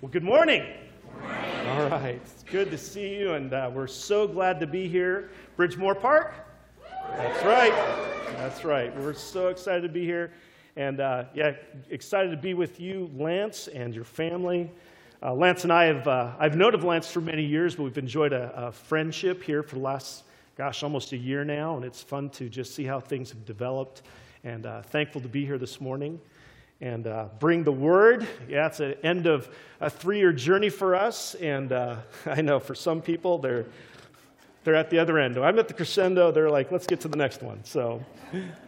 Well, good morning. All right. It's good to see you, and uh, we're so glad to be here. Bridgemoor Park? That's right. That's right. We're so excited to be here. And uh, yeah, excited to be with you, Lance, and your family. Uh, Lance and I have, uh, I've known of Lance for many years, but we've enjoyed a, a friendship here for the last, gosh, almost a year now. And it's fun to just see how things have developed. And uh, thankful to be here this morning and uh, bring the word. Yeah, it's the end of a three year journey for us. And uh, I know for some people, they're, they're at the other end. I'm at the crescendo. They're like, let's get to the next one. So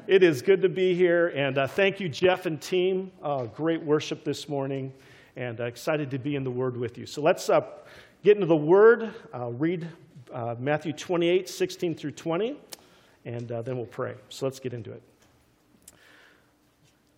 it is good to be here. And uh, thank you, Jeff and team. Uh, great worship this morning. And uh, excited to be in the word with you. So let's uh, get into the word. I'll read Matthew 28, 16 through 20. And then we'll pray. So let's get into it.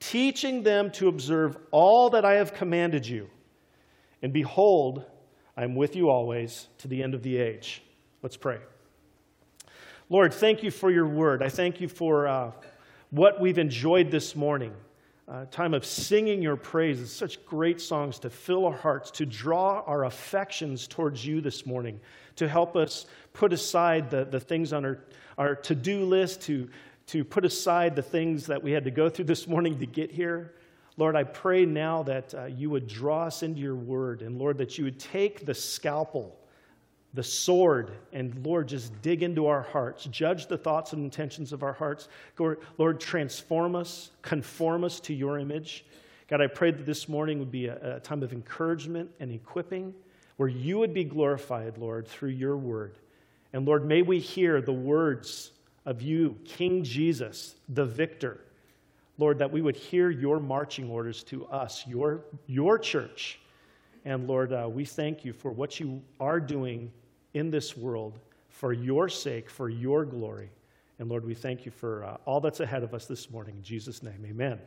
teaching them to observe all that I have commanded you. And behold, I am with you always to the end of the age. Let's pray. Lord, thank you for your word. I thank you for uh, what we've enjoyed this morning. Uh, time of singing your praises, such great songs to fill our hearts, to draw our affections towards you this morning, to help us put aside the, the things on our, our to do list, to, to put aside the things that we had to go through this morning to get here. Lord, I pray now that uh, you would draw us into your word, and Lord, that you would take the scalpel, the sword, and Lord, just dig into our hearts, judge the thoughts and intentions of our hearts. Lord, transform us, conform us to your image. God, I pray that this morning would be a, a time of encouragement and equipping where you would be glorified, Lord, through your word. And Lord, may we hear the words of you, King Jesus, the victor. Lord, that we would hear your marching orders to us, your, your church. And Lord, uh, we thank you for what you are doing in this world for your sake, for your glory. And Lord, we thank you for uh, all that's ahead of us this morning. In Jesus' name, amen.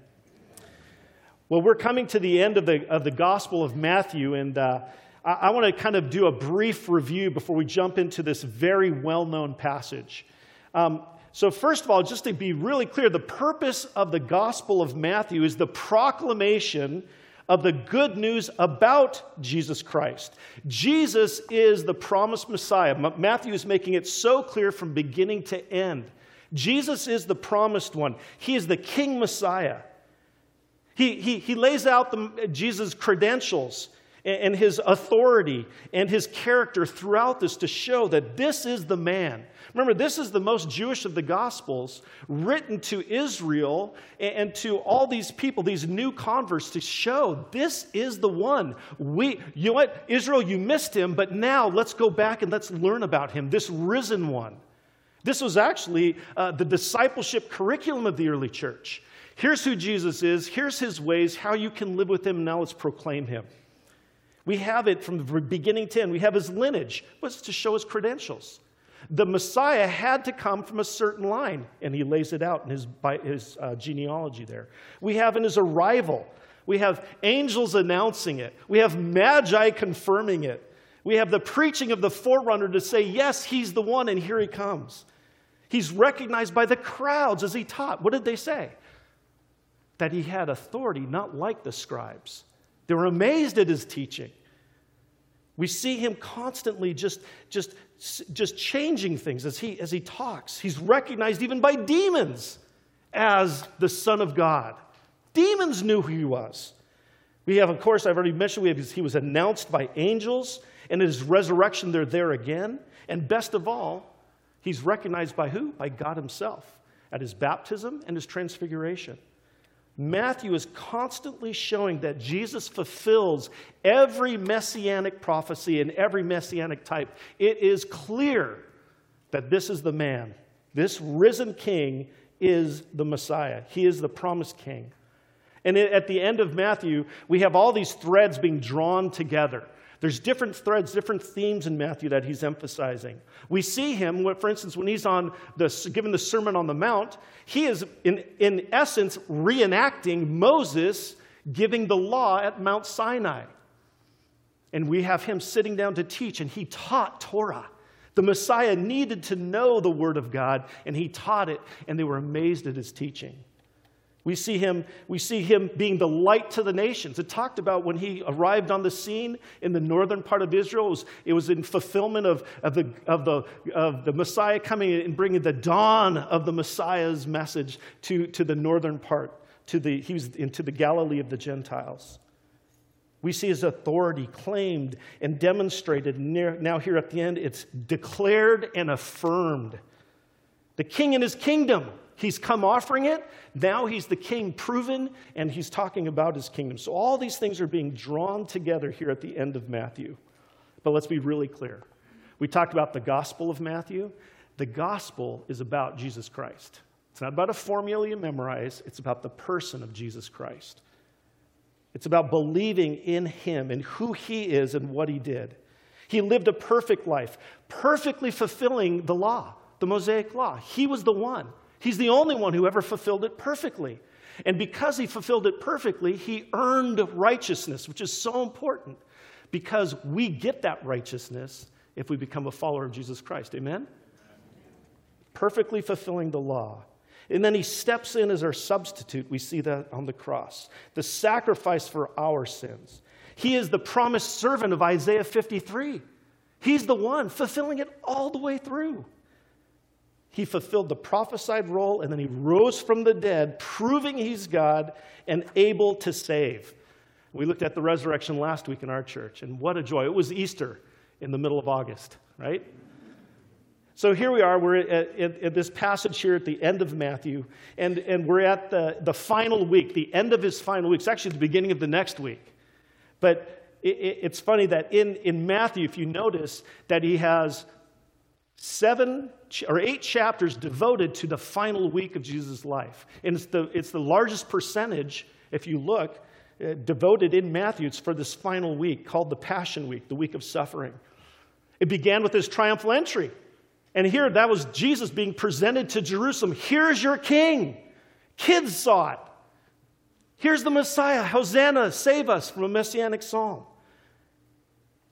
Well, we're coming to the end of the, of the Gospel of Matthew, and uh, I, I want to kind of do a brief review before we jump into this very well known passage. Um, so, first of all, just to be really clear, the purpose of the Gospel of Matthew is the proclamation of the good news about Jesus Christ. Jesus is the promised Messiah. Matthew is making it so clear from beginning to end. Jesus is the promised one, He is the King Messiah. He, he, he lays out the, Jesus' credentials and his authority and his character throughout this to show that this is the man Remember, this is the most Jewish of the Gospels written to Israel and to all these people, these new converts, to show this is the one. We, you know what? Israel, you missed him, but now let's go back and let's learn about him, this risen one. This was actually uh, the discipleship curriculum of the early church. Here's who Jesus is, here's his ways, how you can live with him. Now let's proclaim him. We have it from the beginning to end. We have his lineage, was to show his credentials. The Messiah had to come from a certain line, and he lays it out in his, his uh, genealogy there. We have in his arrival, we have angels announcing it, we have magi confirming it, we have the preaching of the forerunner to say, Yes, he's the one, and here he comes. He's recognized by the crowds as he taught. What did they say? That he had authority, not like the scribes. They were amazed at his teaching. We see him constantly just, just, just changing things as he, as he talks. He's recognized even by demons as the Son of God. Demons knew who he was. We have, of course, I've already mentioned, we have, he was announced by angels, and in his resurrection, they're there again. And best of all, he's recognized by who? By God himself at his baptism and his transfiguration. Matthew is constantly showing that Jesus fulfills every messianic prophecy and every messianic type. It is clear that this is the man. This risen king is the Messiah. He is the promised king. And at the end of Matthew, we have all these threads being drawn together. There's different threads, different themes in Matthew that he's emphasizing. We see him, for instance, when he's on the, given the Sermon on the Mount, he is, in, in essence, reenacting Moses giving the law at Mount Sinai. And we have him sitting down to teach, and he taught Torah. The Messiah needed to know the Word of God, and he taught it, and they were amazed at his teaching. We see him, we see him being the light to the nations. It talked about when he arrived on the scene in the northern part of Israel. It was, it was in fulfillment of, of, the, of, the, of the Messiah coming and bringing the dawn of the Messiah's message to, to the northern part. To the, he was into the Galilee of the Gentiles. We see his authority claimed and demonstrated. Now, here at the end, it's declared and affirmed. The king and his kingdom. He's come offering it. Now he's the king proven, and he's talking about his kingdom. So all these things are being drawn together here at the end of Matthew. But let's be really clear. We talked about the gospel of Matthew. The gospel is about Jesus Christ. It's not about a formula you memorize, it's about the person of Jesus Christ. It's about believing in him and who he is and what he did. He lived a perfect life, perfectly fulfilling the law, the Mosaic law. He was the one. He's the only one who ever fulfilled it perfectly. And because he fulfilled it perfectly, he earned righteousness, which is so important because we get that righteousness if we become a follower of Jesus Christ. Amen? Perfectly fulfilling the law. And then he steps in as our substitute. We see that on the cross, the sacrifice for our sins. He is the promised servant of Isaiah 53. He's the one fulfilling it all the way through. He fulfilled the prophesied role and then he rose from the dead, proving he's God and able to save. We looked at the resurrection last week in our church, and what a joy. It was Easter in the middle of August, right? So here we are, we're at, at, at, this passage here at the end of Matthew, and, and we're at the, the final week, the end of his final week. It's actually the beginning of the next week. But it, it, it's funny that in, in Matthew, if you notice, that he has seven or eight chapters devoted to the final week of Jesus' life. And it's the, it's the largest percentage, if you look, uh, devoted in Matthew. It's for this final week called the Passion Week, the week of suffering. It began with his triumphal entry. And here, that was Jesus being presented to Jerusalem. Here's your king. Kids saw it. Here's the Messiah. Hosanna, save us from a messianic psalm.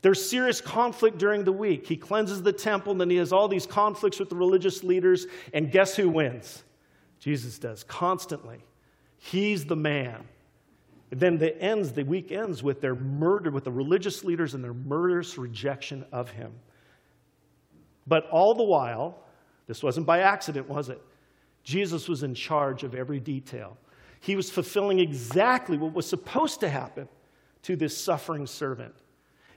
There's serious conflict during the week. He cleanses the temple, and then he has all these conflicts with the religious leaders. And guess who wins? Jesus does, constantly. He's the man. And then the ends, the week ends with their murder, with the religious leaders and their murderous rejection of him. But all the while, this wasn't by accident, was it? Jesus was in charge of every detail. He was fulfilling exactly what was supposed to happen to this suffering servant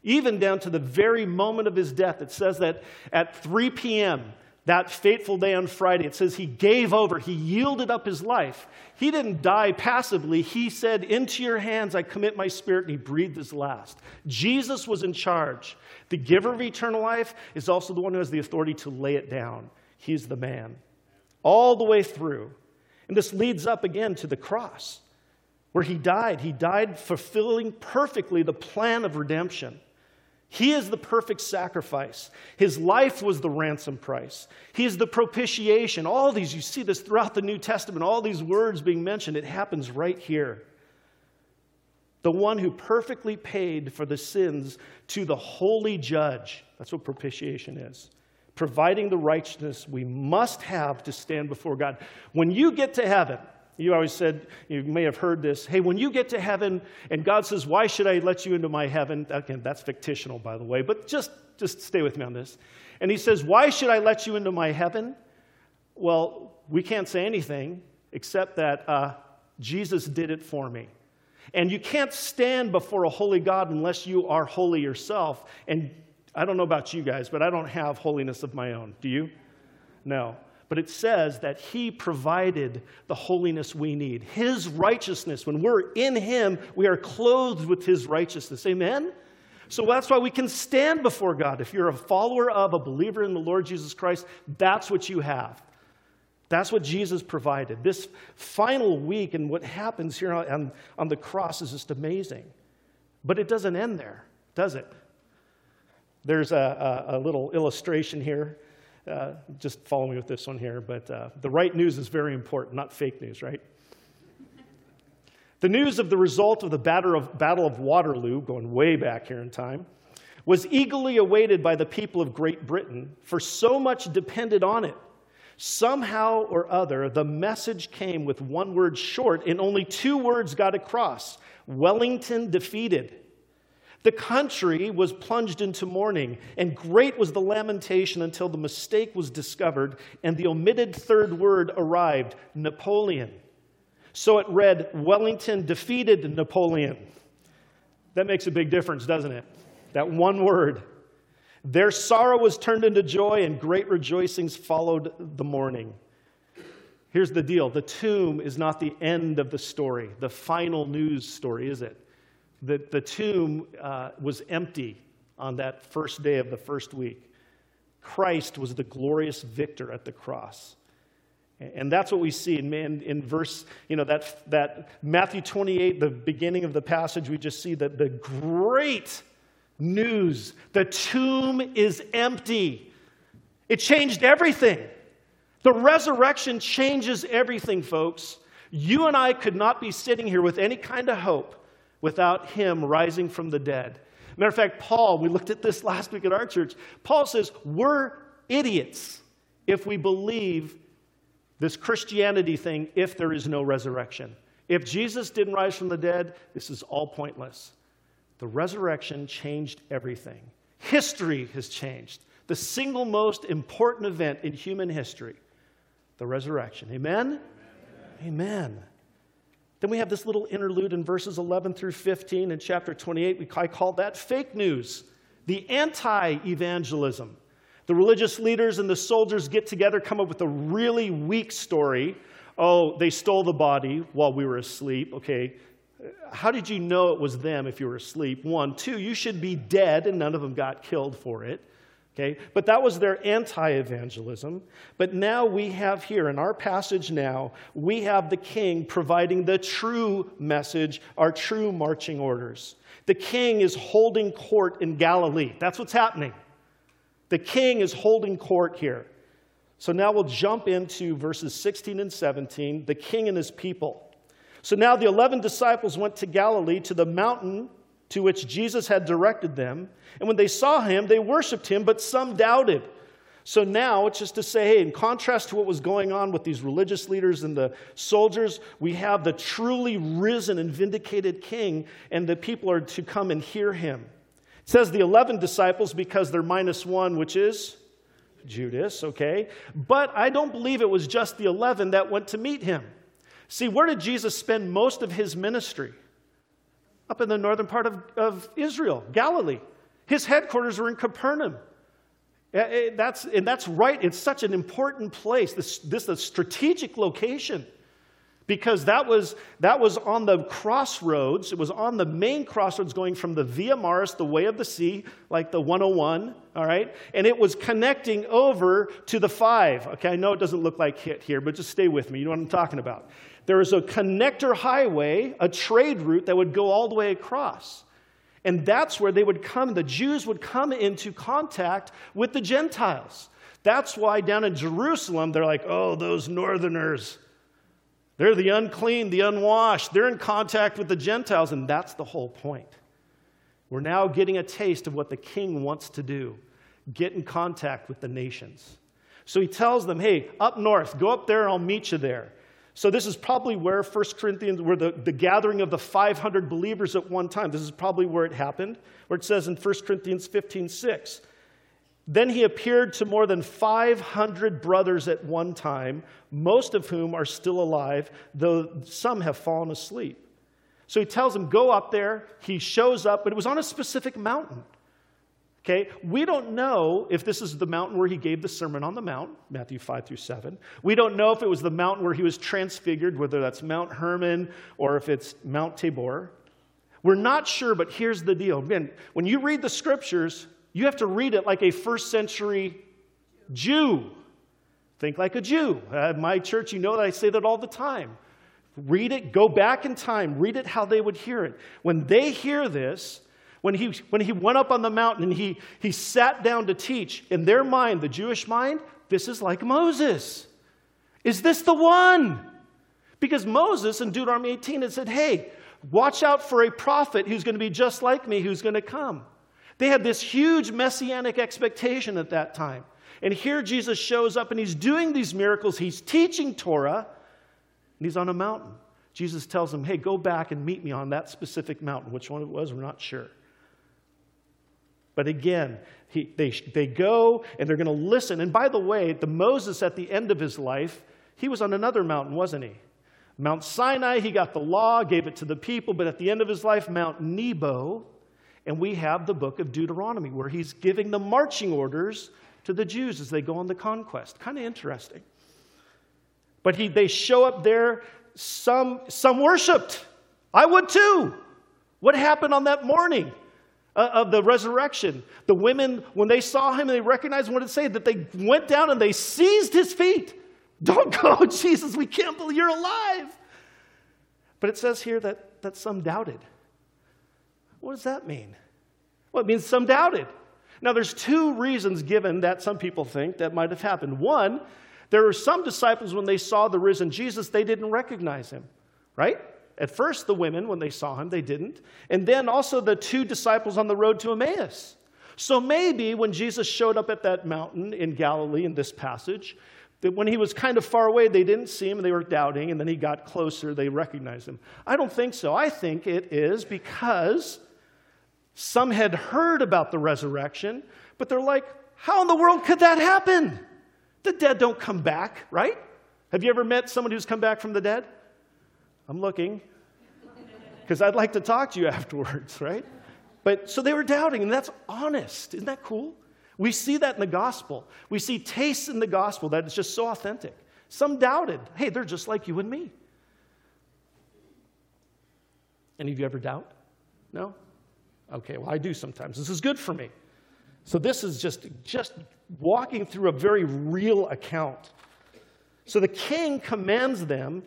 even down to the very moment of his death. It says that at 3 p.m., that fateful day on Friday, it says he gave over, he yielded up his life. He didn't die passively. He said, Into your hands I commit my spirit, and he breathed his last. Jesus was in charge. The giver of eternal life is also the one who has the authority to lay it down. He's the man. All the way through. And this leads up again to the cross, where he died. He died fulfilling perfectly the plan of redemption. He is the perfect sacrifice. His life was the ransom price. He is the propitiation. All these, you see this throughout the New Testament, all these words being mentioned, it happens right here. The one who perfectly paid for the sins to the holy judge. That's what propitiation is. Providing the righteousness we must have to stand before God. When you get to heaven, you always said, you may have heard this, hey, when you get to heaven and God says, why should I let you into my heaven? Again, that's fictional, by the way, but just, just stay with me on this. And he says, why should I let you into my heaven? Well, we can't say anything except that uh, Jesus did it for me. And you can't stand before a holy God unless you are holy yourself. And I don't know about you guys, but I don't have holiness of my own. Do you? No but it says that He provided the holiness we need. His righteousness, when we're in Him, we are clothed with His righteousness. Amen? So that's why we can stand before God. If you're a follower of, a believer in the Lord Jesus Christ, that's what you have. That's what Jesus provided. This final week and what happens here on, on the cross is just amazing. But it doesn't end there, does it? There's a, a, a little illustration here. Uh, just follow me with this one here, but uh, the right news is very important, not fake news, right? The news of the result of the Battle of, Battle of Waterloo, going way back here in time, was eagerly awaited by the people of Great Britain, for so much depended on it. Somehow or other, the message came with one word short, and only two words got across Wellington defeated. The country was plunged into mourning, and great was the lamentation until the mistake was discovered and the omitted third word arrived Napoleon. So it read, Wellington defeated Napoleon. That makes a big difference, doesn't it? That one word. Their sorrow was turned into joy, and great rejoicings followed the mourning. Here's the deal the tomb is not the end of the story, the final news story, is it? The, the tomb uh, was empty on that first day of the first week. Christ was the glorious victor at the cross. And that's what we see in, in, in, verse, you know, that, that Matthew 28, the beginning of the passage, we just see that the great news the tomb is empty. It changed everything. The resurrection changes everything, folks. You and I could not be sitting here with any kind of hope without him rising from the dead. Matter of fact, Paul, we looked at this last week at our church. Paul says, We're idiots if we believe this Christianity thing if there is no resurrection. If Jesus didn't rise from the dead, this is all pointless. The resurrection changed everything. History has changed. The single most important event in human history, the resurrection. Amen? Amen. Amen. Then we have this little interlude in verses 11 through 15 in chapter 28. We, I call that fake news, the anti evangelism. The religious leaders and the soldiers get together, come up with a really weak story. Oh, they stole the body while we were asleep. Okay, how did you know it was them if you were asleep? One. Two, you should be dead, and none of them got killed for it. Okay? But that was their anti evangelism. But now we have here, in our passage now, we have the king providing the true message, our true marching orders. The king is holding court in Galilee. That's what's happening. The king is holding court here. So now we'll jump into verses 16 and 17, the king and his people. So now the 11 disciples went to Galilee to the mountain to which Jesus had directed them. And when they saw him, they worshiped him, but some doubted. So now it's just to say, hey, in contrast to what was going on with these religious leaders and the soldiers, we have the truly risen and vindicated king, and the people are to come and hear him. It says the 11 disciples because they're minus one, which is Judas, okay? But I don't believe it was just the 11 that went to meet him. See, where did Jesus spend most of his ministry? Up in the northern part of, of Israel, Galilee. His headquarters were in Capernaum. Eh, eh, that's, and that's right. It's such an important place. This, this a strategic location because that was, that was on the crossroads. It was on the main crossroads going from the Via Maris, the way of the sea, like the 101, all right? And it was connecting over to the five. Okay, I know it doesn't look like it here, but just stay with me. You know what I'm talking about. There was a connector highway, a trade route that would go all the way across. And that's where they would come, the Jews would come into contact with the Gentiles. That's why down in Jerusalem, they're like, oh, those northerners. They're the unclean, the unwashed. They're in contact with the Gentiles, and that's the whole point. We're now getting a taste of what the king wants to do get in contact with the nations. So he tells them, hey, up north, go up there and I'll meet you there. So this is probably where 1 Corinthians, where the, the gathering of the 500 believers at one time, this is probably where it happened, where it says in 1 Corinthians 15, 6. Then he appeared to more than 500 brothers at one time, most of whom are still alive, though some have fallen asleep. So he tells them, Go up there. He shows up, but it was on a specific mountain. Okay, we don't know if this is the mountain where he gave the Sermon on the Mount, Matthew 5 through 7. We don't know if it was the mountain where he was transfigured, whether that's Mount Hermon or if it's Mount Tabor. We're not sure, but here's the deal. Again, when you read the scriptures, you have to read it like a first century Jew. Think like a Jew. At my church, you know that I say that all the time. Read it, go back in time, read it how they would hear it. When they hear this, when he, when he went up on the mountain and he, he sat down to teach, in their mind, the Jewish mind, this is like Moses. Is this the one? Because Moses in Deuteronomy 18 had said, hey, watch out for a prophet who's going to be just like me, who's going to come. They had this huge messianic expectation at that time. And here Jesus shows up and he's doing these miracles. He's teaching Torah, and he's on a mountain. Jesus tells him, Hey, go back and meet me on that specific mountain. Which one it was, we're not sure. But again, he, they, they go and they're going to listen. And by the way, the Moses at the end of his life, he was on another mountain, wasn't he? Mount Sinai, he got the law, gave it to the people, but at the end of his life, Mount Nebo, and we have the book of Deuteronomy where he's giving the marching orders to the Jews as they go on the conquest. Kind of interesting. But he, they show up there, some, some worshiped. I would too. What happened on that morning? Uh, of the resurrection. The women, when they saw him, they recognized what it said that they went down and they seized his feet. Don't go, Jesus, we can't believe you're alive. But it says here that, that some doubted. What does that mean? Well, it means some doubted. Now, there's two reasons given that some people think that might have happened. One, there were some disciples when they saw the risen Jesus, they didn't recognize him, right? At first, the women, when they saw him, they didn't. And then also the two disciples on the road to Emmaus. So maybe when Jesus showed up at that mountain in Galilee in this passage, that when he was kind of far away, they didn't see him and they were doubting, and then he got closer, they recognized him. I don't think so. I think it is because some had heard about the resurrection, but they're like, how in the world could that happen? The dead don't come back, right? Have you ever met someone who's come back from the dead? I'm looking because I'd like to talk to you afterwards, right? But so they were doubting, and that's honest. Isn't that cool? We see that in the gospel. We see tastes in the gospel that is just so authentic. Some doubted. Hey, they're just like you and me. Any of you ever doubt? No? Okay, well, I do sometimes. This is good for me. So this is just, just walking through a very real account. So the king commands them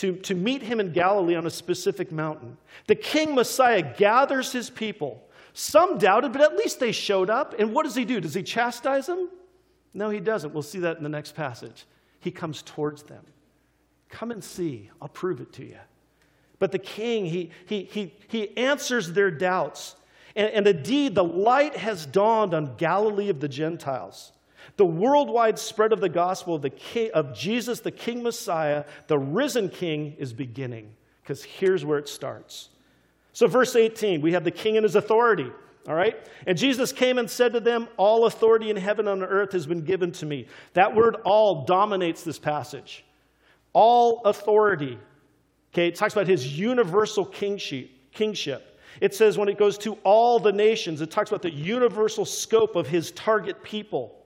to, to meet him in Galilee on a specific mountain. The king Messiah gathers his people. Some doubted, but at least they showed up. And what does he do? Does he chastise them? No, he doesn't. We'll see that in the next passage. He comes towards them. Come and see. I'll prove it to you. But the king, he, he, he, he answers their doubts. And, and indeed, the light has dawned on Galilee of the Gentiles. The worldwide spread of the gospel of, the king, of Jesus, the King Messiah, the risen King, is beginning. Because here's where it starts. So, verse 18, we have the King and his authority. All right? And Jesus came and said to them, All authority in heaven and on earth has been given to me. That word all dominates this passage. All authority. Okay, it talks about his universal kingship. It says when it goes to all the nations, it talks about the universal scope of his target people.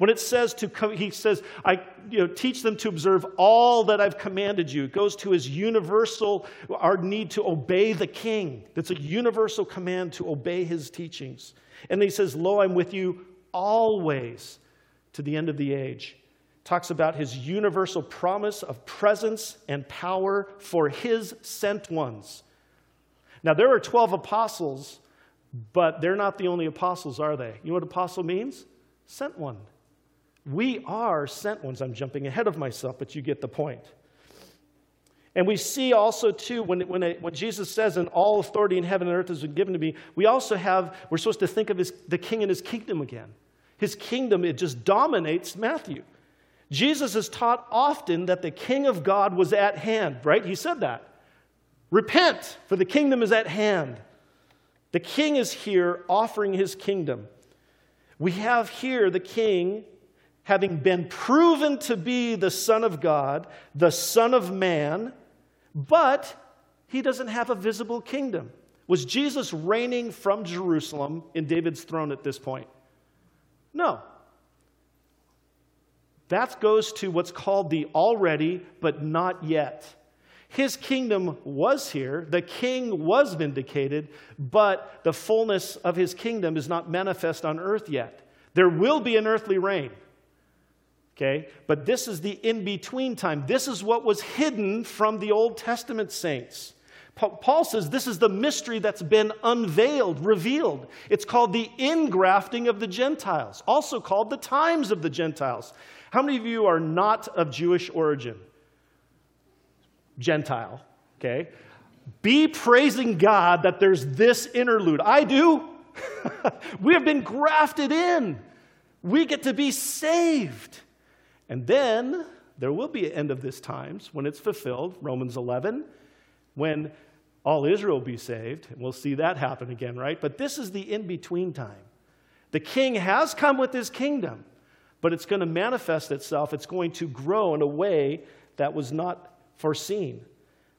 When it says to, he says, I you know, teach them to observe all that I've commanded you. It goes to his universal, our need to obey the king. That's a universal command to obey his teachings. And then he says, Lo, I'm with you always to the end of the age. Talks about his universal promise of presence and power for his sent ones. Now, there are 12 apostles, but they're not the only apostles, are they? You know what apostle means? Sent one. We are sent ones. I'm jumping ahead of myself, but you get the point. And we see also, too, when, when, it, when Jesus says, and all authority in heaven and earth has been given to me, we also have, we're supposed to think of his, the king and his kingdom again. His kingdom, it just dominates Matthew. Jesus has taught often that the king of God was at hand, right? He said that. Repent, for the kingdom is at hand. The king is here offering his kingdom. We have here the king having been proven to be the Son of God, the Son of Man, but he doesn't have a visible kingdom. Was Jesus reigning from Jerusalem in David's throne at this point? No. That goes to what's called the already but not yet. His kingdom was here, the king was vindicated, but the fullness of his kingdom is not manifest on earth yet. There will be an earthly reign. Okay? But this is the in between time. This is what was hidden from the Old Testament saints. Paul says this is the mystery that's been unveiled, revealed. It's called the ingrafting of the Gentiles, also called the times of the Gentiles. How many of you are not of Jewish origin? Gentile, okay? Be praising God that there's this interlude. I do. we have been grafted in. We get to be saved. And then there will be an end of this times when it's fulfilled, Romans 11, when all Israel will be saved. And we'll see that happen again, right? But this is the in between time. The king has come with his kingdom, but it's going to manifest itself. It's going to grow in a way that was not foreseen.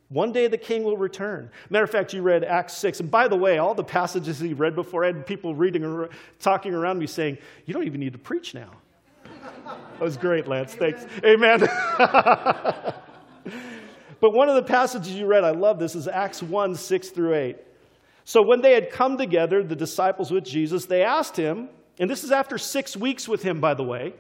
One day the king will return. Matter of fact, you read Acts 6. And by the way, all the passages he read before, I had people reading, or talking around me saying, You don't even need to preach now. That was great, Lance. Thanks. Amen. but one of the passages you read, I love this, is Acts 1 6 through 8. So when they had come together, the disciples with Jesus, they asked him, and this is after six weeks with him, by the way,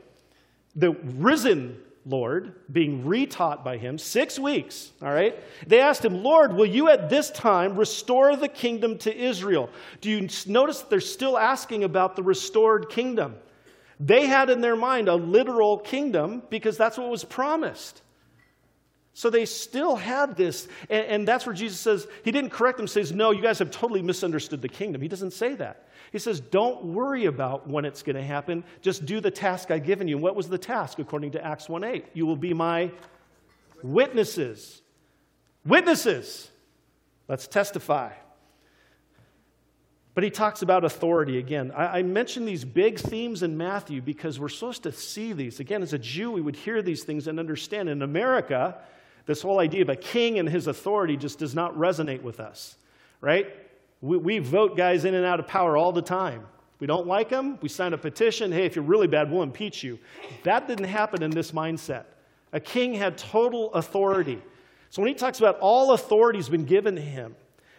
the risen Lord, being retaught by him, six weeks, all right? They asked him, Lord, will you at this time restore the kingdom to Israel? Do you notice they're still asking about the restored kingdom? They had in their mind a literal kingdom because that's what was promised. So they still had this, and, and that's where Jesus says, He didn't correct them, says, No, you guys have totally misunderstood the kingdom. He doesn't say that. He says, Don't worry about when it's going to happen. Just do the task I've given you. what was the task according to Acts 1 8? You will be my witnesses. Witnesses. Let's testify. But he talks about authority again. I, I mention these big themes in Matthew because we're supposed to see these. Again, as a Jew, we would hear these things and understand. In America, this whole idea of a king and his authority just does not resonate with us, right? We, we vote guys in and out of power all the time. We don't like them, we sign a petition. Hey, if you're really bad, we'll impeach you. That didn't happen in this mindset. A king had total authority. So when he talks about all authority has been given to him,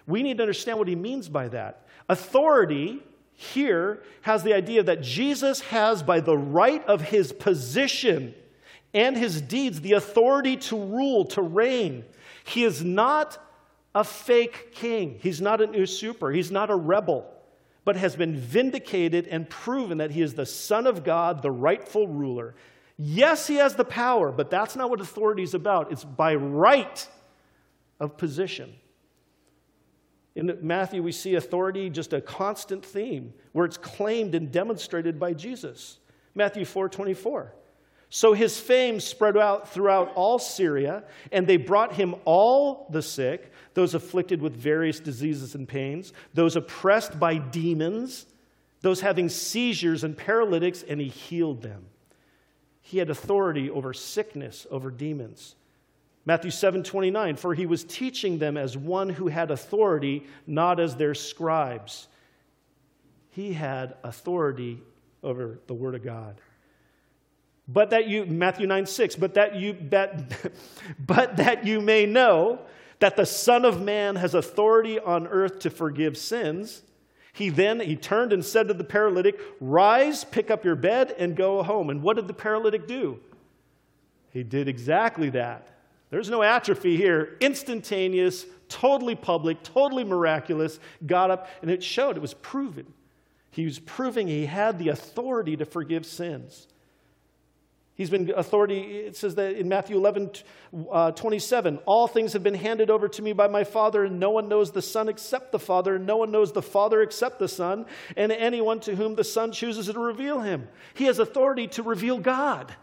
we need to understand what he means by that. Authority here has the idea that Jesus has, by the right of his position and his deeds, the authority to rule, to reign. He is not a fake king. He's not an usurper. He's not a rebel, but has been vindicated and proven that he is the Son of God, the rightful ruler. Yes, he has the power, but that's not what authority is about. It's by right of position. In Matthew, we see authority just a constant theme where it's claimed and demonstrated by Jesus. Matthew 4 24. So his fame spread out throughout all Syria, and they brought him all the sick, those afflicted with various diseases and pains, those oppressed by demons, those having seizures and paralytics, and he healed them. He had authority over sickness, over demons. Matthew 7 29, for he was teaching them as one who had authority, not as their scribes. He had authority over the Word of God. But that you, Matthew 9, 6, but that you, that, but that you may know that the Son of Man has authority on earth to forgive sins. He then, he turned and said to the paralytic, rise, pick up your bed and go home. And what did the paralytic do? He did exactly that. There's no atrophy here. Instantaneous, totally public, totally miraculous. Got up, and it showed, it was proven. He was proving he had the authority to forgive sins. He's been authority, it says that in Matthew 11, uh, 27, all things have been handed over to me by my Father, and no one knows the Son except the Father, and no one knows the Father except the Son, and anyone to whom the Son chooses to reveal him. He has authority to reveal God.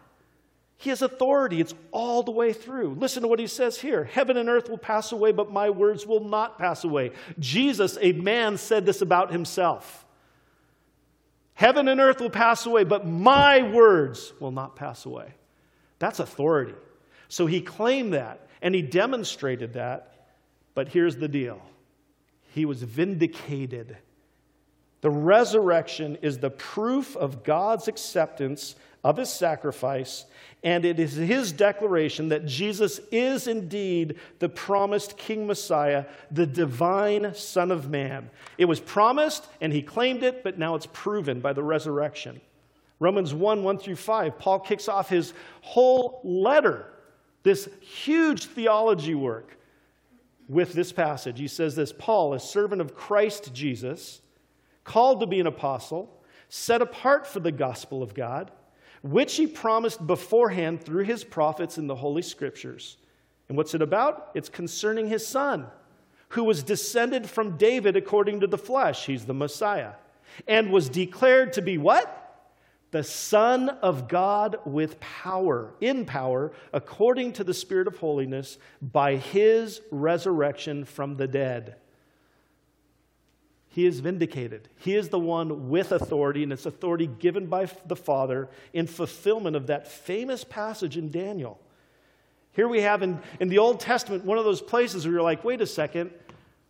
He has authority. It's all the way through. Listen to what he says here Heaven and earth will pass away, but my words will not pass away. Jesus, a man, said this about himself. Heaven and earth will pass away, but my words will not pass away. That's authority. So he claimed that and he demonstrated that. But here's the deal he was vindicated. The resurrection is the proof of God's acceptance of his sacrifice and it is his declaration that Jesus is indeed the promised King Messiah, the divine Son of Man. It was promised, and he claimed it, but now it's proven by the resurrection. Romans 1 1 through 5, Paul kicks off his whole letter, this huge theology work. with this passage. He says this Paul, a servant of Christ Jesus, called to be an apostle, set apart for the gospel of God, which he promised beforehand through his prophets in the Holy Scriptures. And what's it about? It's concerning his son, who was descended from David according to the flesh. He's the Messiah. And was declared to be what? the Son of God with power, in power, according to the Spirit of holiness, by his resurrection from the dead. He is vindicated. He is the one with authority, and it's authority given by the Father in fulfillment of that famous passage in Daniel. Here we have in, in the Old Testament one of those places where you're like, wait a second,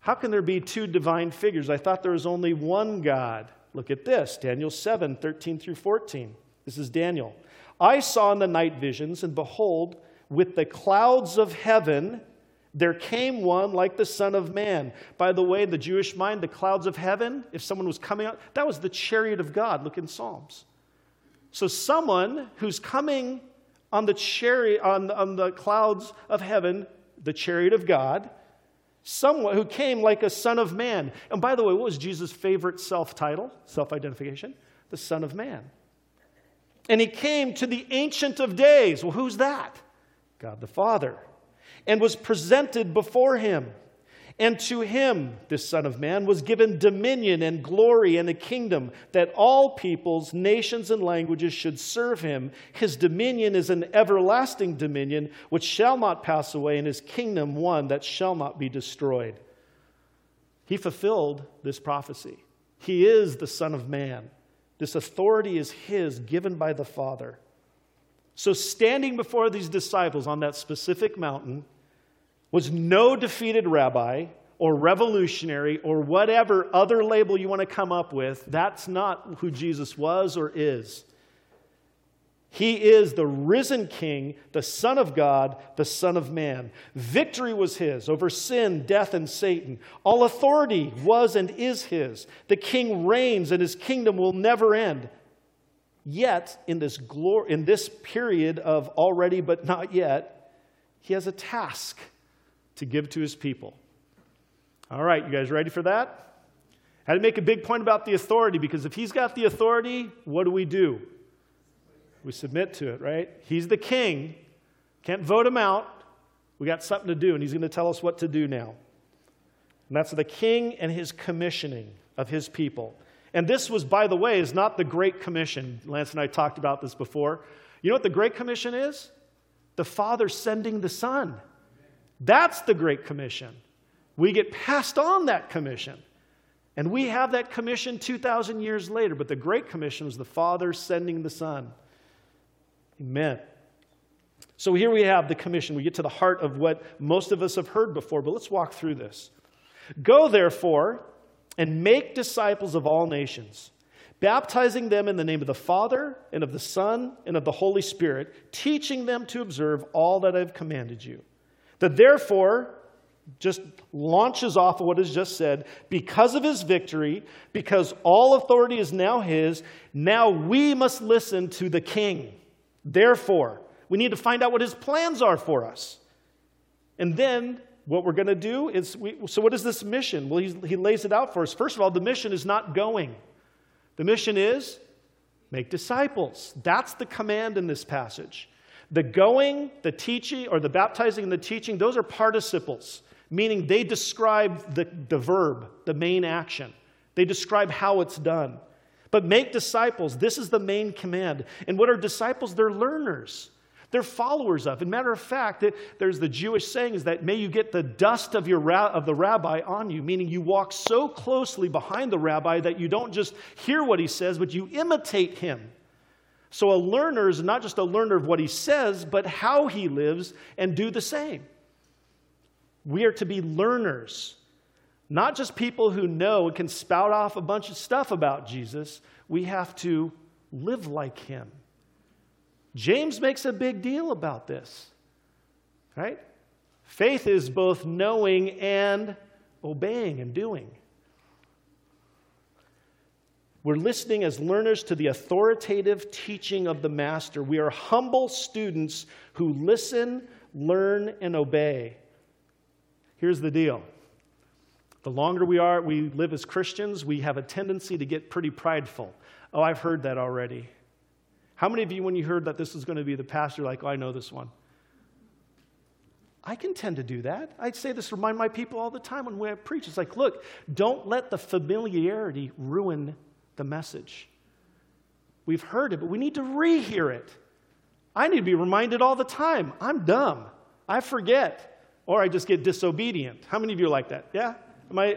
how can there be two divine figures? I thought there was only one God. Look at this Daniel 7 13 through 14. This is Daniel. I saw in the night visions, and behold, with the clouds of heaven, there came one like the Son of Man. By the way, in the Jewish mind, the clouds of heaven, if someone was coming out, that was the chariot of God. Look in Psalms. So, someone who's coming on the chariot, on, on the clouds of heaven, the chariot of God, someone who came like a son of man. And by the way, what was Jesus' favorite self title, self identification? The Son of Man. And he came to the Ancient of Days. Well, who's that? God the Father. And was presented before him. And to him, this Son of Man, was given dominion and glory and a kingdom that all peoples, nations, and languages should serve him. His dominion is an everlasting dominion which shall not pass away, and his kingdom one that shall not be destroyed. He fulfilled this prophecy. He is the Son of Man. This authority is his, given by the Father. So, standing before these disciples on that specific mountain, was no defeated rabbi or revolutionary or whatever other label you want to come up with. That's not who Jesus was or is. He is the risen King, the Son of God, the Son of Man. Victory was His over sin, death, and Satan. All authority was and is His. The King reigns, and His kingdom will never end. Yet, in this, glor- in this period of already but not yet, He has a task to give to his people. All right, you guys ready for that? I had to make a big point about the authority because if he's got the authority, what do we do? We submit to it, right? He's the king. Can't vote him out. We got something to do, and he's going to tell us what to do now. And that's the king and his commissioning of his people. And this was, by the way, is not the Great Commission. Lance and I talked about this before. You know what the Great Commission is? The Father sending the Son. That's the Great Commission. We get passed on that commission. And we have that commission 2,000 years later, but the Great Commission was the Father sending the Son. Amen. So here we have the commission. We get to the heart of what most of us have heard before, but let's walk through this. Go, therefore, and make disciples of all nations, baptizing them in the name of the Father, and of the Son, and of the Holy Spirit, teaching them to observe all that I've commanded you. That therefore, just launches off of what is just said because of his victory, because all authority is now his, now we must listen to the king. Therefore, we need to find out what his plans are for us. And then what we're going to do is we, so, what is this mission? Well, he lays it out for us. First of all, the mission is not going, the mission is make disciples. That's the command in this passage. The going, the teaching, or the baptizing and the teaching, those are participles, meaning they describe the, the verb, the main action. They describe how it's done. But make disciples, this is the main command. And what are disciples? They're learners. They're followers of. And matter of fact, there's the Jewish saying is that may you get the dust of, your of the rabbi on you, meaning you walk so closely behind the rabbi that you don't just hear what he says, but you imitate him. So a learner is not just a learner of what he says, but how he lives and do the same. We are to be learners, not just people who know and can spout off a bunch of stuff about Jesus. We have to live like him. James makes a big deal about this, right? Faith is both knowing and obeying and doing. We're listening as learners to the authoritative teaching of the Master. We are humble students who listen, learn, and obey. Here's the deal. The longer we are, we live as Christians, we have a tendency to get pretty prideful. Oh, I've heard that already. How many of you, when you heard that this was going to be the pastor, like, oh, I know this one? I can tend to do that. I'd say this, remind my people all the time when we preach. It's like, look, don't let the familiarity ruin the message. We've heard it, but we need to rehear it. I need to be reminded all the time. I'm dumb. I forget. Or I just get disobedient. How many of you are like that? Yeah? Am I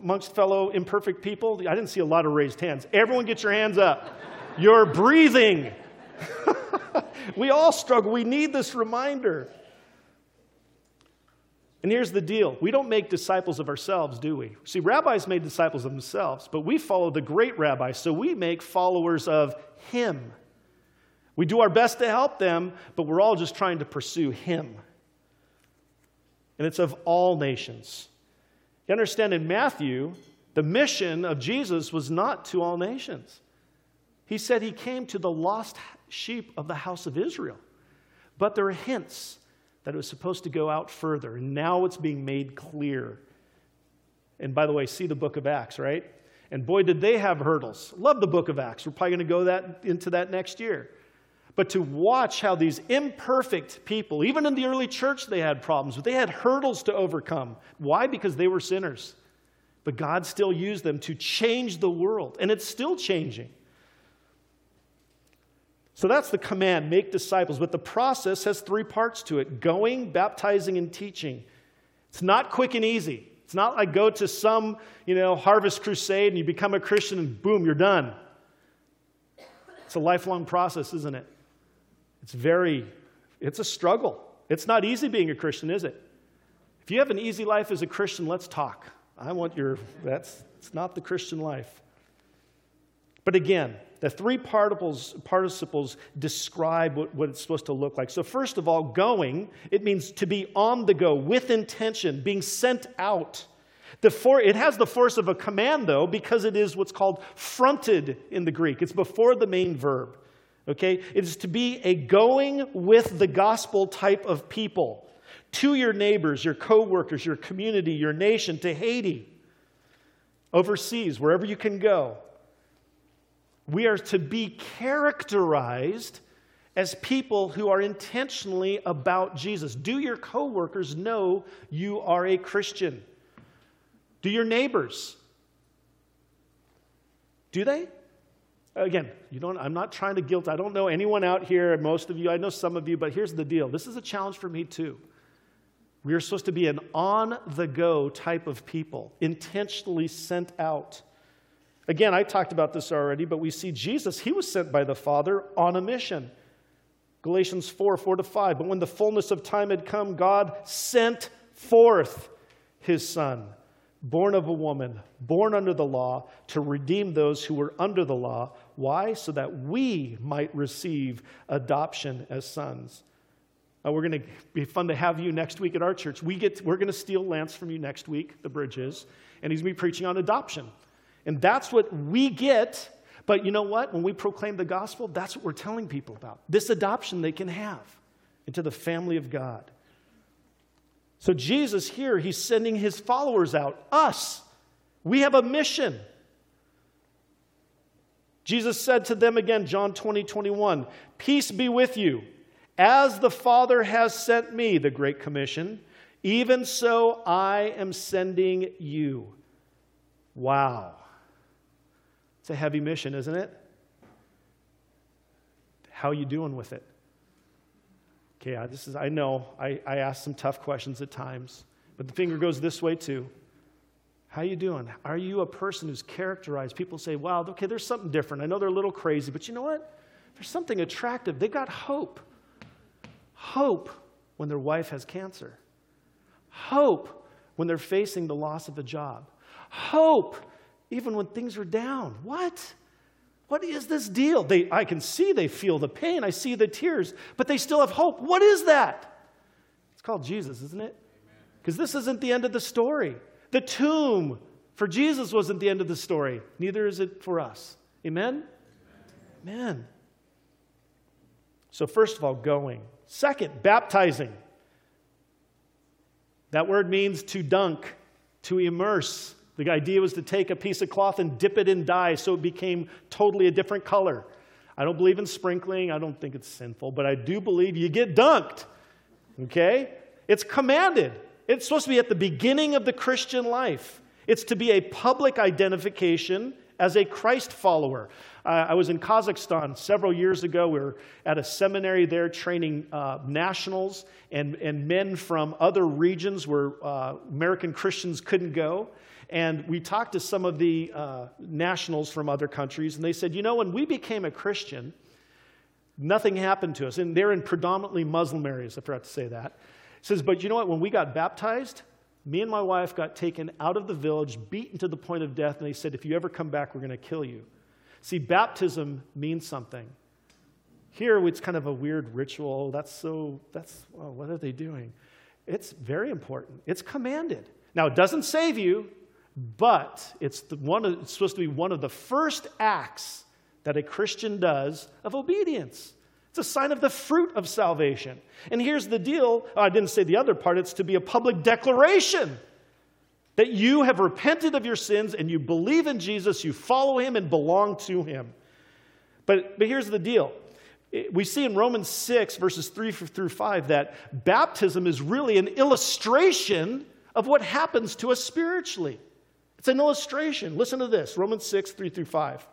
amongst fellow imperfect people? I didn't see a lot of raised hands. Everyone get your hands up. You're breathing. we all struggle. We need this reminder. And here's the deal we don't make disciples of ourselves, do we? See, rabbis made disciples of themselves, but we follow the great rabbi, so we make followers of him. We do our best to help them, but we're all just trying to pursue him. And it's of all nations. You understand, in Matthew, the mission of Jesus was not to all nations. He said he came to the lost sheep of the house of Israel. But there are hints that it was supposed to go out further. And now it's being made clear. And by the way, see the book of Acts, right? And boy, did they have hurdles. Love the book of Acts. We're probably going to go that, into that next year. But to watch how these imperfect people, even in the early church, they had problems, but they had hurdles to overcome. Why? Because they were sinners. But God still used them to change the world, and it's still changing. So that's the command make disciples. But the process has three parts to it going, baptizing, and teaching. It's not quick and easy. It's not like go to some, you know, harvest crusade and you become a Christian and boom, you're done. It's a lifelong process, isn't it? It's very, it's a struggle. It's not easy being a Christian, is it? If you have an easy life as a Christian, let's talk. I want your, that's, it's not the Christian life. But again, the three participles, participles describe what, what, it's supposed to look like. So, first of all, going, it means to be on the go, with intention, being sent out. The for, it has the force of a command, though, because it is what's called fronted in the Greek. It's before the main verb. Okay? It is to be a going with the gospel type of people to your neighbors, your coworkers, your community, your nation, to Haiti, overseas, wherever you can go. We are to be characterized as people who are intentionally about Jesus. Do your coworkers know you are a Christian? Do your neighbors? Do they? Again, you don't, I'm not trying to guilt. I don't know anyone out here, most of you, I know some of you, but here's the deal. This is a challenge for me too. We are supposed to be an on the go type of people, intentionally sent out. Again, I talked about this already, but we see Jesus, he was sent by the Father on a mission. Galatians 4 4 to 5. But when the fullness of time had come, God sent forth his Son, born of a woman, born under the law, to redeem those who were under the law. Why? So that we might receive adoption as sons. We're going to be fun to have you next week at our church. We get, we're going to steal Lance from you next week, the bridges, and he's going to be preaching on adoption. And that's what we get. But you know what? When we proclaim the gospel, that's what we're telling people about this adoption they can have into the family of God. So, Jesus here, he's sending his followers out, us. We have a mission. Jesus said to them again, John 20, 21, Peace be with you. As the Father has sent me, the Great Commission, even so I am sending you. Wow. It's a heavy mission, isn't it? How are you doing with it? Okay, I, this is, I know I, I ask some tough questions at times, but the finger goes this way too. How you doing? Are you a person who's characterized? People say, wow, okay, there's something different. I know they're a little crazy, but you know what? There's something attractive. They got hope. Hope when their wife has cancer. Hope when they're facing the loss of a job. Hope even when things are down. What? What is this deal? They, I can see they feel the pain, I see the tears, but they still have hope. What is that? It's called Jesus, isn't it? Because this isn't the end of the story. The tomb for Jesus wasn't the end of the story, neither is it for us. Amen? Amen. Amen. So, first of all, going. Second, baptizing. That word means to dunk, to immerse. The idea was to take a piece of cloth and dip it in dye so it became totally a different color. I don't believe in sprinkling. I don't think it's sinful, but I do believe you get dunked. Okay? It's commanded. It's supposed to be at the beginning of the Christian life. It's to be a public identification as a Christ follower. Uh, I was in Kazakhstan several years ago. We were at a seminary there training uh, nationals and, and men from other regions where uh, American Christians couldn't go. And we talked to some of the uh, nationals from other countries, and they said, You know, when we became a Christian, nothing happened to us. And they're in predominantly Muslim areas, I forgot to say that. It says, But you know what? When we got baptized, me and my wife got taken out of the village, beaten to the point of death, and they said, If you ever come back, we're going to kill you. See, baptism means something. Here, it's kind of a weird ritual. That's so, that's, well, what are they doing? It's very important. It's commanded. Now, it doesn't save you, but it's, one of, it's supposed to be one of the first acts that a Christian does of obedience. It's a sign of the fruit of salvation. And here's the deal oh, I didn't say the other part, it's to be a public declaration that you have repented of your sins and you believe in Jesus, you follow him and belong to him. But, but here's the deal. We see in Romans 6, verses 3 through 5, that baptism is really an illustration of what happens to us spiritually. It's an illustration. Listen to this Romans 6, 3 through 5.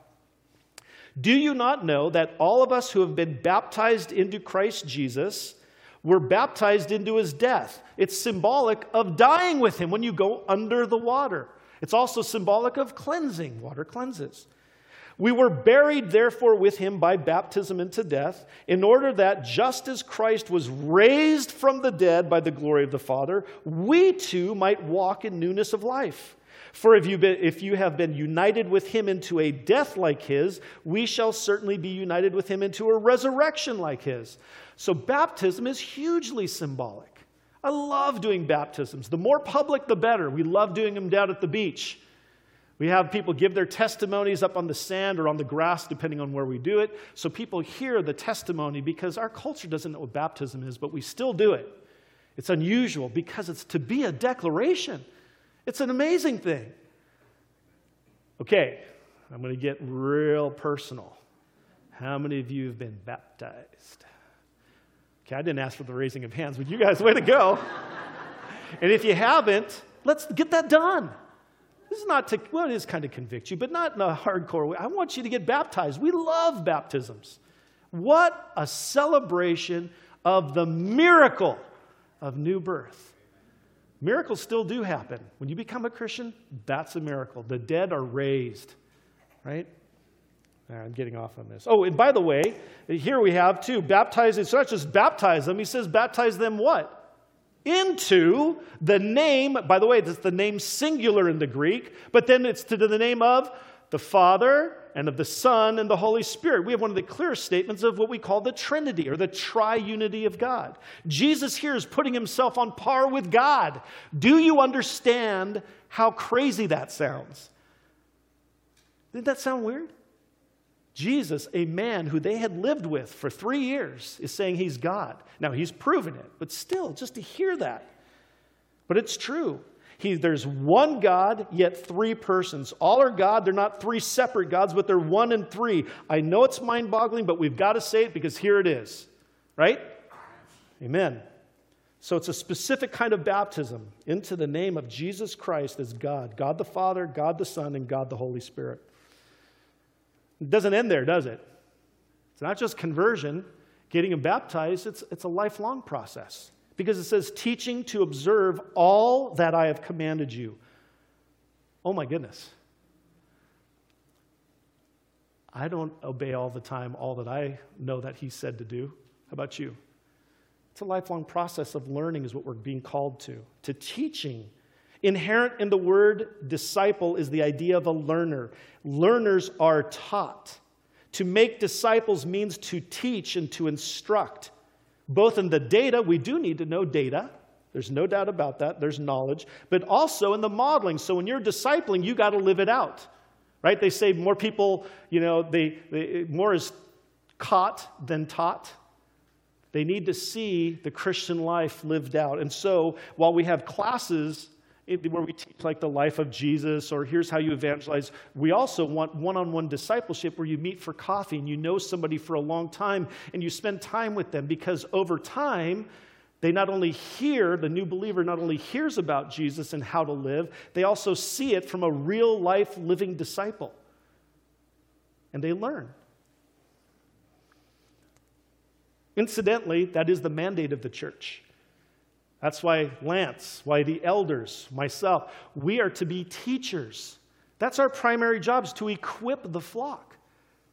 Do you not know that all of us who have been baptized into Christ Jesus were baptized into his death? It's symbolic of dying with him when you go under the water. It's also symbolic of cleansing. Water cleanses. We were buried, therefore, with him by baptism into death, in order that just as Christ was raised from the dead by the glory of the Father, we too might walk in newness of life. For if you, been, if you have been united with him into a death like his, we shall certainly be united with him into a resurrection like his. So baptism is hugely symbolic. I love doing baptisms. The more public, the better. We love doing them down at the beach. We have people give their testimonies up on the sand or on the grass, depending on where we do it. So people hear the testimony because our culture doesn't know what baptism is, but we still do it. It's unusual because it's to be a declaration. It's an amazing thing. Okay, I'm going to get real personal. How many of you have been baptized? Okay, I didn't ask for the raising of hands, but you guys, way to go. and if you haven't, let's get that done. This is not to, well, it is kind of convict you, but not in a hardcore way. I want you to get baptized. We love baptisms. What a celebration of the miracle of new birth. Miracles still do happen. When you become a Christian, that's a miracle. The dead are raised, right? I'm getting off on this. Oh, and by the way, here we have too, baptize, it's not just baptize them, he says baptize them what? Into the name, by the way, that's the name singular in the Greek, but then it's to the name of the Father and of the Son and the Holy Spirit. We have one of the clearest statements of what we call the Trinity or the triunity of God. Jesus here is putting himself on par with God. Do you understand how crazy that sounds? Didn't that sound weird? Jesus, a man who they had lived with for three years, is saying he's God. Now, he's proven it, but still, just to hear that. But it's true. He, there's one God, yet three persons. All are God. They're not three separate gods, but they're one and three. I know it's mind boggling, but we've got to say it because here it is. Right? Amen. So it's a specific kind of baptism into the name of Jesus Christ as God God the Father, God the Son, and God the Holy Spirit. It doesn't end there, does it? It's not just conversion, getting baptized, it's, it's a lifelong process because it says, teaching to observe all that I have commanded you. Oh my goodness. I don't obey all the time all that I know that He said to do. How about you? It's a lifelong process of learning, is what we're being called to, to teaching. Inherent in the word disciple is the idea of a learner. Learners are taught. To make disciples means to teach and to instruct both in the data, we do need to know data. There's no doubt about that. There's knowledge. But also in the modeling. So when you're discipling, you got to live it out. Right? They say more people, you know, they, they, more is caught than taught. They need to see the Christian life lived out. And so, while we have classes where we teach like the life of Jesus or here's how you evangelize, we also want one on one discipleship where you meet for coffee and you know somebody for a long time and you spend time with them because over time, they not only hear, the new believer not only hears about Jesus and how to live, they also see it from a real life living disciple. And they learn. Incidentally, that is the mandate of the church. That's why Lance, why the elders, myself, we are to be teachers. That's our primary job is to equip the flock.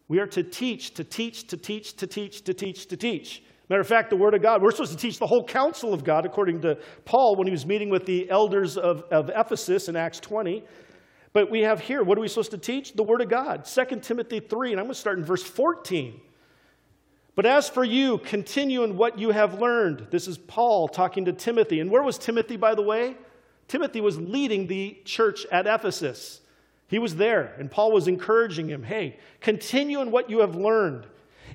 We are to teach, to teach, to teach, to teach, to teach, to teach. Matter of fact, the Word of God, we're supposed to teach the whole counsel of God, according to Paul when he was meeting with the elders of, of Ephesus in Acts 20. But we have here, what are we supposed to teach? The Word of God. 2 Timothy 3, and I'm going to start in verse 14. But as for you, continue in what you have learned. This is Paul talking to Timothy. And where was Timothy, by the way? Timothy was leading the church at Ephesus. He was there, and Paul was encouraging him hey, continue in what you have learned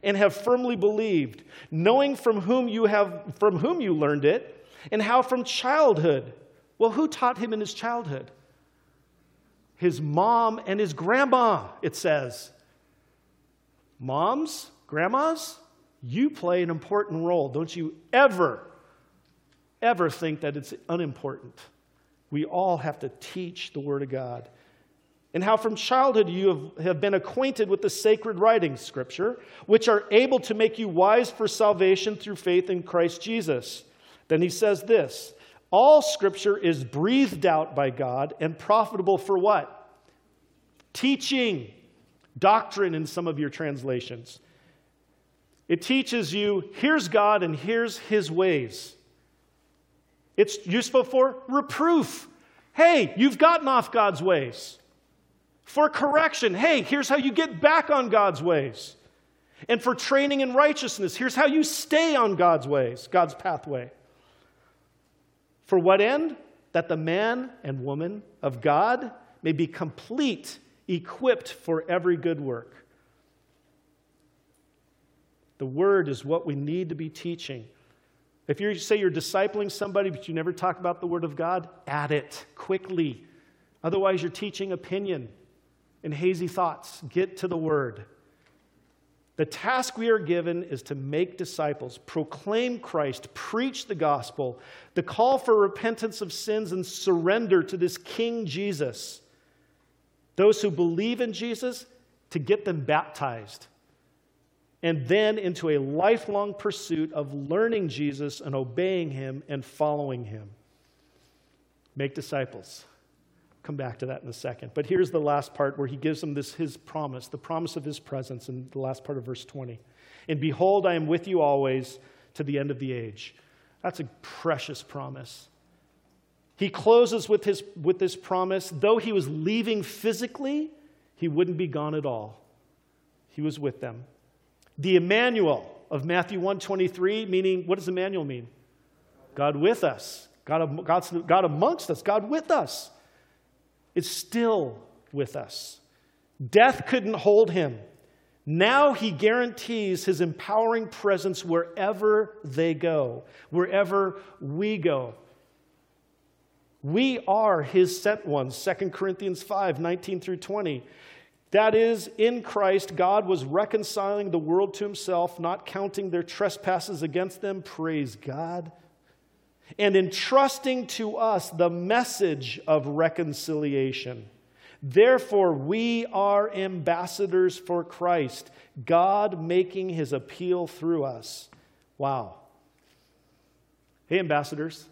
and have firmly believed, knowing from whom you have from whom you learned it, and how from childhood. Well, who taught him in his childhood? His mom and his grandma, it says. Moms, grandmas, you play an important role. Don't you ever, ever think that it's unimportant. We all have to teach the Word of God. And how from childhood you have, have been acquainted with the sacred writings, Scripture, which are able to make you wise for salvation through faith in Christ Jesus. Then he says this All Scripture is breathed out by God and profitable for what? Teaching, doctrine in some of your translations it teaches you here's God and here's his ways. It's useful for reproof. Hey, you've gotten off God's ways. For correction. Hey, here's how you get back on God's ways. And for training in righteousness, here's how you stay on God's ways, God's pathway. For what end? That the man and woman of God may be complete, equipped for every good work. The word is what we need to be teaching. If you say you're discipling somebody, but you never talk about the word of God, add it quickly. Otherwise, you're teaching opinion and hazy thoughts. Get to the word. The task we are given is to make disciples, proclaim Christ, preach the gospel, the call for repentance of sins and surrender to this King Jesus. Those who believe in Jesus, to get them baptized and then into a lifelong pursuit of learning Jesus and obeying him and following him. Make disciples. Come back to that in a second. But here's the last part where he gives them this his promise, the promise of his presence in the last part of verse 20. And behold, I am with you always to the end of the age. That's a precious promise. He closes with, his, with this promise. Though he was leaving physically, he wouldn't be gone at all. He was with them. The Emmanuel of Matthew 123, meaning, what does Emmanuel mean? God with us. God, God's, God amongst us. God with us. It's still with us. Death couldn't hold him. Now he guarantees his empowering presence wherever they go, wherever we go. We are his sent ones, 2 Corinthians 5 19 through 20. That is, in Christ, God was reconciling the world to himself, not counting their trespasses against them. Praise God. And entrusting to us the message of reconciliation. Therefore, we are ambassadors for Christ, God making his appeal through us. Wow. Hey, ambassadors.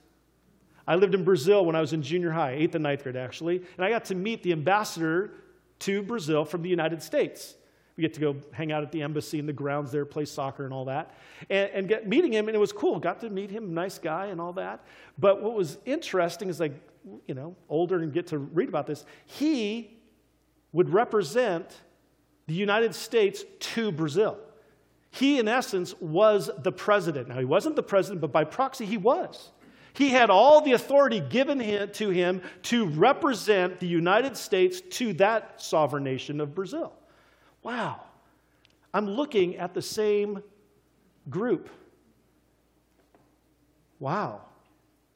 I lived in Brazil when I was in junior high, eighth and ninth grade, actually, and I got to meet the ambassador to Brazil from the United States. We get to go hang out at the embassy and the grounds there, play soccer and all that, and, and get meeting him, and it was cool. Got to meet him, nice guy and all that. But what was interesting is like, you know, older and get to read about this. He would represent the United States to Brazil. He, in essence, was the president. Now, he wasn't the president, but by proxy, he was. He had all the authority given to him to represent the United States to that sovereign nation of Brazil. Wow. I'm looking at the same group wow,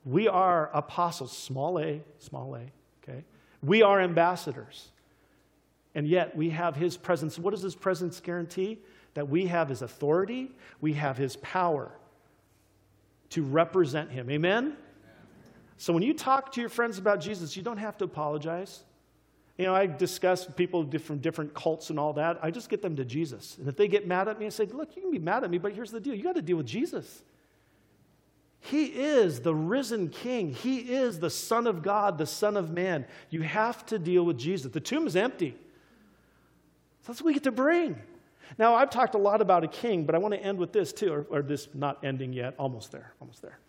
we are apostles, small a, small a, okay? We are ambassadors. And yet we have his presence. What does his presence guarantee? That we have his authority, we have his power to represent him. Amen? So when you talk to your friends about Jesus, you don't have to apologize. You know, I discuss people from different cults and all that. I just get them to Jesus. And if they get mad at me, I say, look, you can be mad at me, but here's the deal. You got to deal with Jesus. He is the risen king. He is the Son of God, the Son of Man. You have to deal with Jesus. The tomb is empty. That's what we get to bring. Now, I've talked a lot about a king, but I want to end with this too, or, or this not ending yet, almost there, almost there.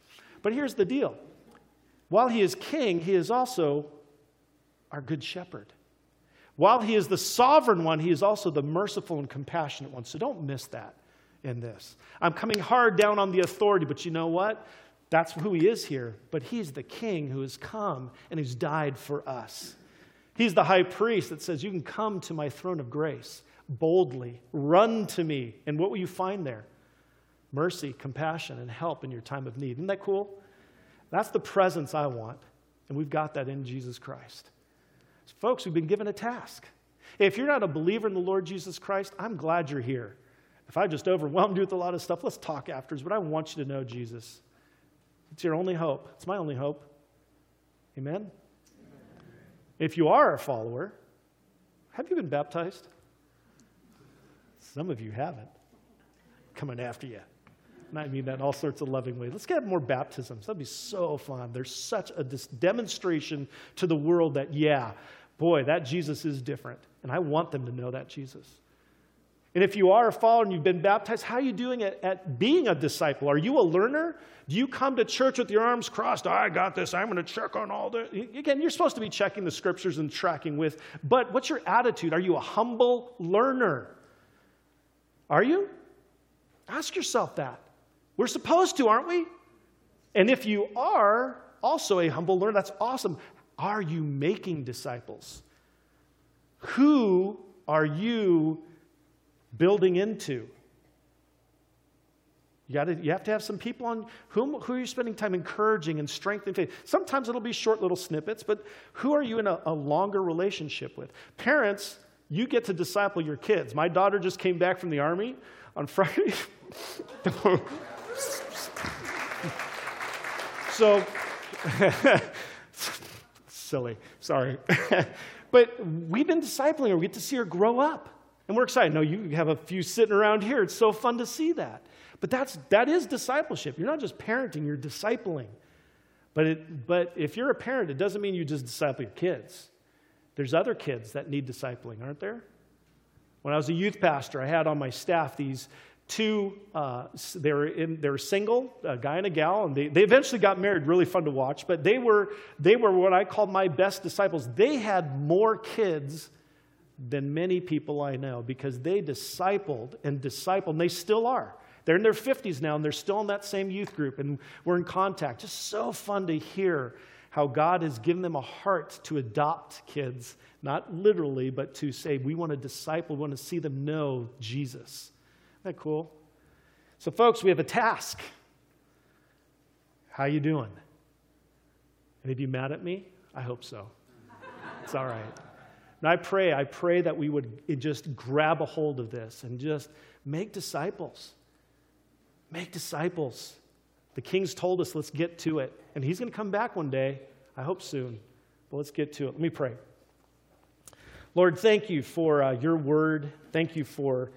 But here's the deal while he is king, he is also our good shepherd. While he is the sovereign one, he is also the merciful and compassionate one. So don't miss that in this. I'm coming hard down on the authority, but you know what? That's who he is here. But he's the king who has come and who's died for us. He's the high priest that says, You can come to my throne of grace boldly, run to me. And what will you find there? Mercy, compassion, and help in your time of need. Isn't that cool? That's the presence I want. And we've got that in Jesus Christ. So folks, we've been given a task. If you're not a believer in the Lord Jesus Christ, I'm glad you're here. If I just overwhelmed you with a lot of stuff, let's talk afterwards. But I want you to know Jesus. It's your only hope. It's my only hope. Amen? If you are a follower, have you been baptized? Some of you haven't. Coming after you. And I mean that in all sorts of loving ways. Let's get more baptisms. That'd be so fun. There's such a demonstration to the world that, yeah, boy, that Jesus is different. And I want them to know that Jesus. And if you are a follower and you've been baptized, how are you doing at, at being a disciple? Are you a learner? Do you come to church with your arms crossed? I got this. I'm going to check on all the. Again, you're supposed to be checking the scriptures and tracking with. But what's your attitude? Are you a humble learner? Are you? Ask yourself that. We're supposed to, aren't we? And if you are also a humble learner, that's awesome. Are you making disciples? Who are you building into. You, gotta, you have to have some people on whom, who are you spending time encouraging and strengthening faith. Sometimes it'll be short little snippets, but who are you in a, a longer relationship with? Parents, you get to disciple your kids. My daughter just came back from the army on Friday. so, silly, sorry. but we've been discipling her. We get to see her grow up. And we're excited. No, you have a few sitting around here. It's so fun to see that. But that's, that is discipleship. You're not just parenting, you're discipling. But, it, but if you're a parent, it doesn't mean you just disciple your kids. There's other kids that need discipling, aren't there? When I was a youth pastor, I had on my staff these two, uh, they, were in, they were single, a guy and a gal, and they, they eventually got married, really fun to watch. But they were, they were what I call my best disciples. They had more kids than many people I know because they discipled and discipled, and they still are. They're in their 50s now, and they're still in that same youth group, and we're in contact. Just so fun to hear how God has given them a heart to adopt kids, not literally, but to say, we want to disciple, we want to see them know Jesus. Isn't that cool? So, folks, we have a task. How you doing? Any of you mad at me? I hope so. It's all right. And I pray, I pray that we would just grab a hold of this and just make disciples. Make disciples. The king's told us, let's get to it. And he's going to come back one day. I hope soon. But let's get to it. Let me pray. Lord, thank you for uh, your word. Thank you for,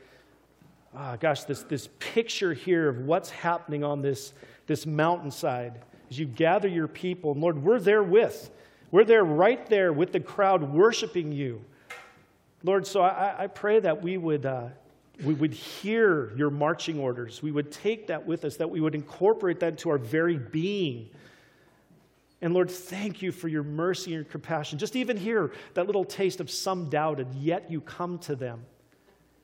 uh, gosh, this, this picture here of what's happening on this, this mountainside as you gather your people. And Lord, we're there with. We're there right there with the crowd worshiping you. Lord, so I, I pray that we would, uh, we would hear your marching orders. We would take that with us, that we would incorporate that into our very being. And Lord, thank you for your mercy and your compassion. Just even here, that little taste of some doubted, yet you come to them.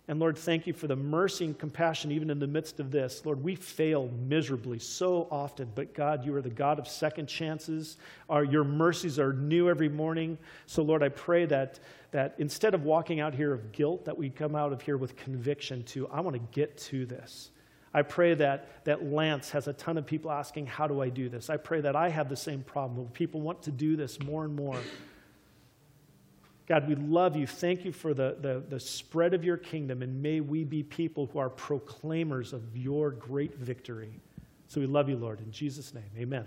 And Lord, thank you for the mercy and compassion even in the midst of this. Lord, we fail miserably so often, but God, you are the God of second chances. Our, your mercies are new every morning. So, Lord, I pray that, that instead of walking out here of guilt, that we come out of here with conviction to, I want to get to this. I pray that, that Lance has a ton of people asking, How do I do this? I pray that I have the same problem people want to do this more and more. God, we love you. Thank you for the, the, the spread of your kingdom, and may we be people who are proclaimers of your great victory. So we love you, Lord. In Jesus' name, amen.